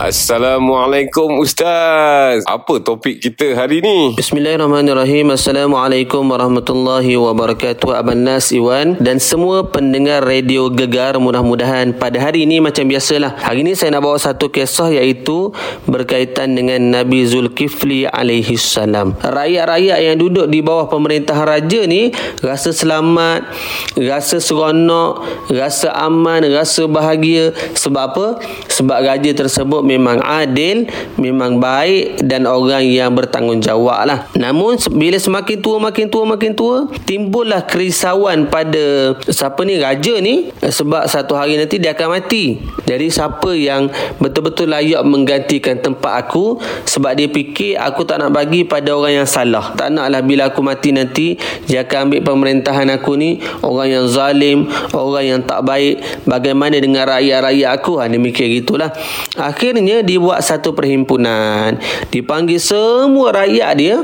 Assalamualaikum Ustaz. Apa topik kita hari ni? Bismillahirrahmanirrahim. Assalamualaikum warahmatullahi wabarakatuh. Abang Nas Iwan dan semua pendengar radio Gegar mudah-mudahan pada hari ini macam biasalah. Hari ini saya nak bawa satu kisah iaitu berkaitan dengan Nabi Zulkifli alaihi salam. Rakyat-rakyat yang duduk di bawah pemerintahan raja ni rasa selamat, rasa seronok, rasa aman, rasa bahagia sebab apa? Sebab raja tersebut memang adil, memang baik dan orang yang bertanggungjawab lah. Namun bila semakin tua, makin tua, makin tua, timbullah kerisauan pada siapa ni raja ni sebab satu hari nanti dia akan mati. Jadi siapa yang betul-betul layak menggantikan tempat aku sebab dia fikir aku tak nak bagi pada orang yang salah. Tak naklah bila aku mati nanti dia akan ambil pemerintahan aku ni orang yang zalim, orang yang tak baik. Bagaimana dengan rakyat-rakyat aku? Ha, dia mikir gitulah. Akhirnya akhirnya dibuat satu perhimpunan. Dipanggil semua rakyat dia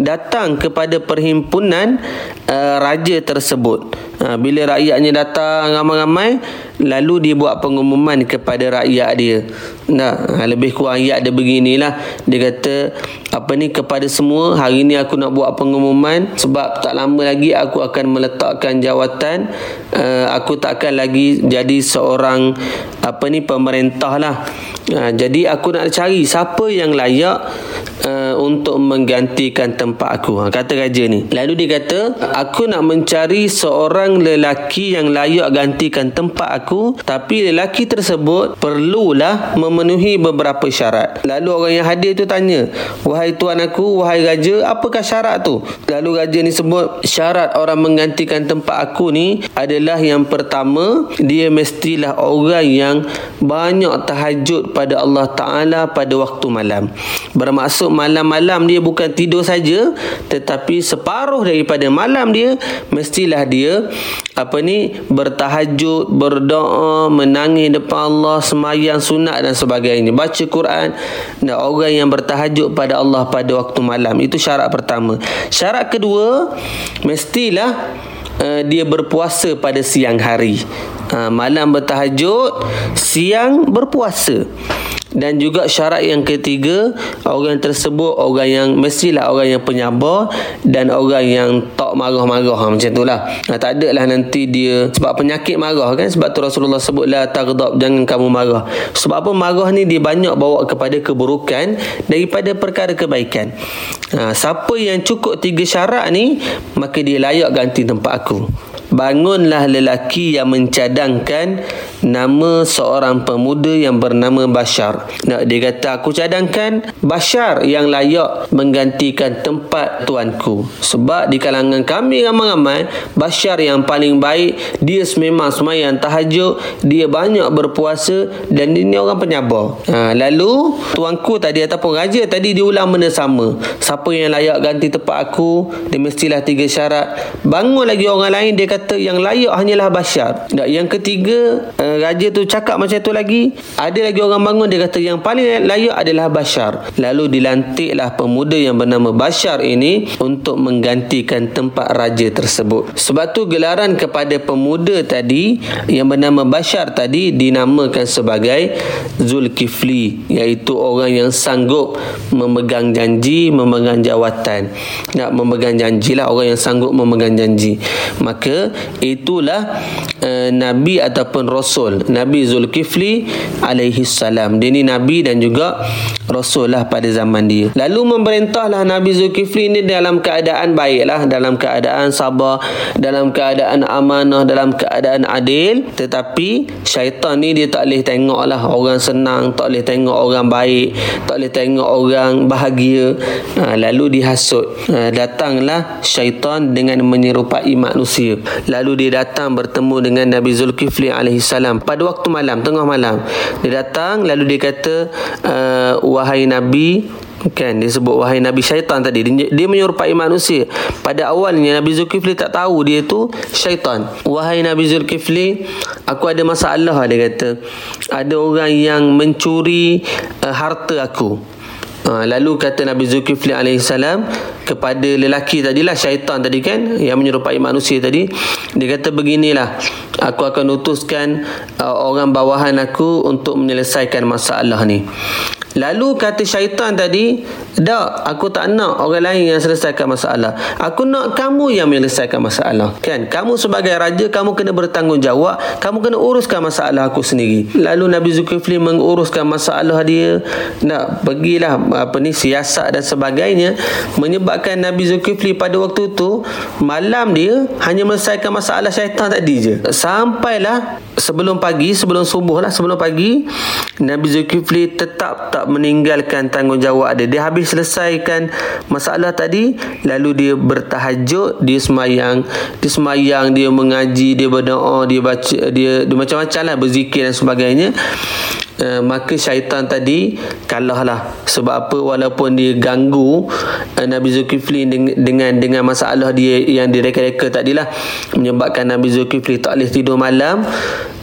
datang kepada perhimpunan uh, raja tersebut uh, bila rakyatnya datang ramai-ramai lalu dibuat pengumuman kepada rakyat dia. Nah ha, lebih kurang ayat dia beginilah. Dia kata apa ni kepada semua hari ni aku nak buat pengumuman. Sebab tak lama lagi aku akan meletakkan jawatan. Uh, aku takkan lagi jadi seorang apa ni pemerintah lah uh, jadi aku nak cari siapa yang layak uh, untuk menggantikan tempat aku ha, kata raja ni lalu dia kata aku nak mencari seorang lelaki yang layak gantikan tempat aku tapi lelaki tersebut perlulah memenuhi beberapa syarat lalu orang yang hadir tu tanya Wahai tuan aku, wahai raja, apakah syarat tu? Lalu raja ni sebut, syarat orang menggantikan tempat aku ni adalah yang pertama, dia mestilah orang yang banyak tahajud pada Allah Ta'ala pada waktu malam. Bermaksud malam-malam dia bukan tidur saja, tetapi separuh daripada malam dia, mestilah dia apa ni bertahajud, berdoa, menangis depan Allah, semayang sunat dan sebagainya. Baca Quran dan orang yang bertahajud pada Allah pada waktu malam. Itu syarat pertama. Syarat kedua, mestilah uh, dia berpuasa pada siang hari. Uh, malam bertahajud, siang berpuasa dan juga syarat yang ketiga orang tersebut orang yang mestilah orang yang penyabar dan orang yang tak marah-marah. Ha, macam itulah ha, tak ada lah nanti dia sebab penyakit marah kan? Sebab tu Rasulullah sebut la taghdab jangan kamu marah. Sebab apa marah ni dia banyak bawa kepada keburukan daripada perkara kebaikan. Ha, siapa yang cukup tiga syarat ni maka dia layak ganti tempat aku bangunlah lelaki yang mencadangkan nama seorang pemuda yang bernama Bashar. Nak dia kata aku cadangkan Bashar yang layak menggantikan tempat tuanku. Sebab di kalangan kami ramai-ramai Bashar yang paling baik, dia memang semayang tahajud, dia banyak berpuasa dan dia ni orang penyabar. Ha, lalu tuanku tadi ataupun raja tadi diulang benda sama. Siapa yang layak ganti tempat aku, dia mestilah tiga syarat. Bangun lagi orang lain dia kata kata yang layak hanyalah Bashar. Dan yang ketiga, uh, raja tu cakap macam tu lagi. Ada lagi orang bangun dia kata yang paling layak adalah Bashar. Lalu dilantiklah pemuda yang bernama Bashar ini untuk menggantikan tempat raja tersebut. Sebab tu gelaran kepada pemuda tadi yang bernama Bashar tadi dinamakan sebagai Zulkifli iaitu orang yang sanggup memegang janji, memegang jawatan. Nak memegang janjilah orang yang sanggup memegang janji. Maka itulah uh, nabi ataupun rasul. Nabi zulkifli alaihi salam. Dia ni nabi dan juga rasul lah pada zaman dia. Lalu memerintahlah nabi zulkifli ni dalam keadaan baiklah. Dalam keadaan sabar. Dalam keadaan amanah. Dalam keadaan adil. Tetapi syaitan ni dia tak boleh tengok lah orang senang. Tak boleh tengok orang baik. Tak boleh tengok orang bahagia. Ha, lalu dihasut. Ha, datanglah syaitan dengan menyerupai manusia lalu dia datang bertemu dengan Nabi Zulkifli alaihi salam pada waktu malam tengah malam. Dia datang lalu dia kata uh, wahai nabi kan dia sebut wahai nabi syaitan tadi. Dia, dia menyerupai manusia. Pada awalnya Nabi Zulkifli tak tahu dia tu syaitan. Wahai Nabi Zulkifli aku ada masalah dia kata. Ada orang yang mencuri uh, harta aku Ha, lalu kata Nabi Zulkifli AS kepada lelaki tadilah syaitan tadi kan yang menyerupai manusia tadi dia kata beginilah aku akan utuskan uh, orang bawahan aku untuk menyelesaikan masalah ni Lalu kata syaitan tadi, "Tak, aku tak nak orang lain yang selesaikan masalah. Aku nak kamu yang menyelesaikan masalah." Kan? Kamu sebagai raja, kamu kena bertanggungjawab, kamu kena uruskan masalah aku sendiri. Lalu Nabi Zulkifli menguruskan masalah dia, nak pergilah apa ni siasat dan sebagainya, menyebabkan Nabi Zulkifli pada waktu tu malam dia hanya menyelesaikan masalah syaitan tadi je. Sampailah sebelum pagi, sebelum subuh lah, sebelum pagi Nabi Zulkifli tetap tak meninggalkan tanggungjawab dia. Dia habis selesaikan masalah tadi, lalu dia bertahajud, dia semayang, dia semayang, dia mengaji, dia berdoa, dia baca, dia, dia macam-macam lah berzikir dan sebagainya. Uh, maka syaitan tadi kalahlah. Sebab apa? Walaupun dia ganggu uh, Nabi Zulkifli dengan, dengan dengan masalah dia yang direka-reka tadilah menyebabkan Nabi Zulkifli tak boleh tidur malam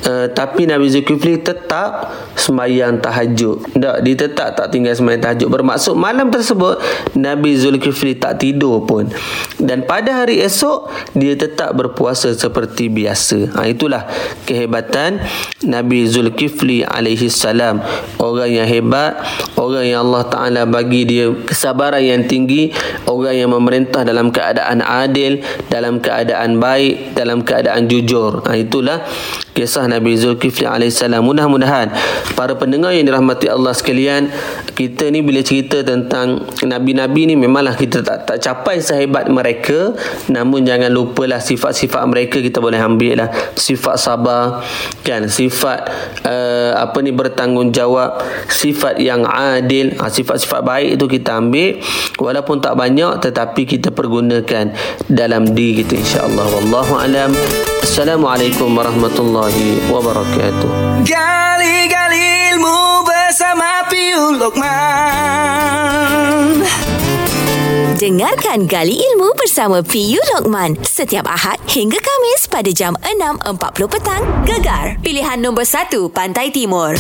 uh, tapi Nabi Zulkifli tetap semayang tahajud. Tak, dia tetap tak tinggal semayang tahajud. Bermaksud malam tersebut Nabi Zulkifli tak tidur pun. Dan pada hari esok dia tetap berpuasa seperti biasa. Ha, itulah kehebatan Nabi Zulkifli alaihi salam orang yang hebat orang yang Allah Taala bagi dia kesabaran yang tinggi orang yang memerintah dalam keadaan adil dalam keadaan baik dalam keadaan jujur. Ha, itulah kisah Nabi Zulkifli alaihissalam mudah-mudahan para pendengar yang dirahmati Allah sekalian kita ni bila cerita tentang nabi-nabi ni memanglah kita tak tak capai sehebat mereka. Namun jangan lupalah sifat-sifat mereka kita boleh ambil lah. Sifat sabar kan? Sifat uh, apa ni bertanggungjawab. Sifat yang adil. Ha, sifat-sifat baik itu kita ambil. Walaupun tak banyak tetapi kita pergunakan dalam diri kita insya-Allah wallahu alam assalamualaikum warahmatullahi wabarakatuh Gali-gali ilmu bersama Piul Lokman Dengarkan Gali Ilmu bersama PU Lokman setiap Ahad hingga Kamis pada jam 6.40 petang. Gegar, pilihan nombor 1 Pantai Timur.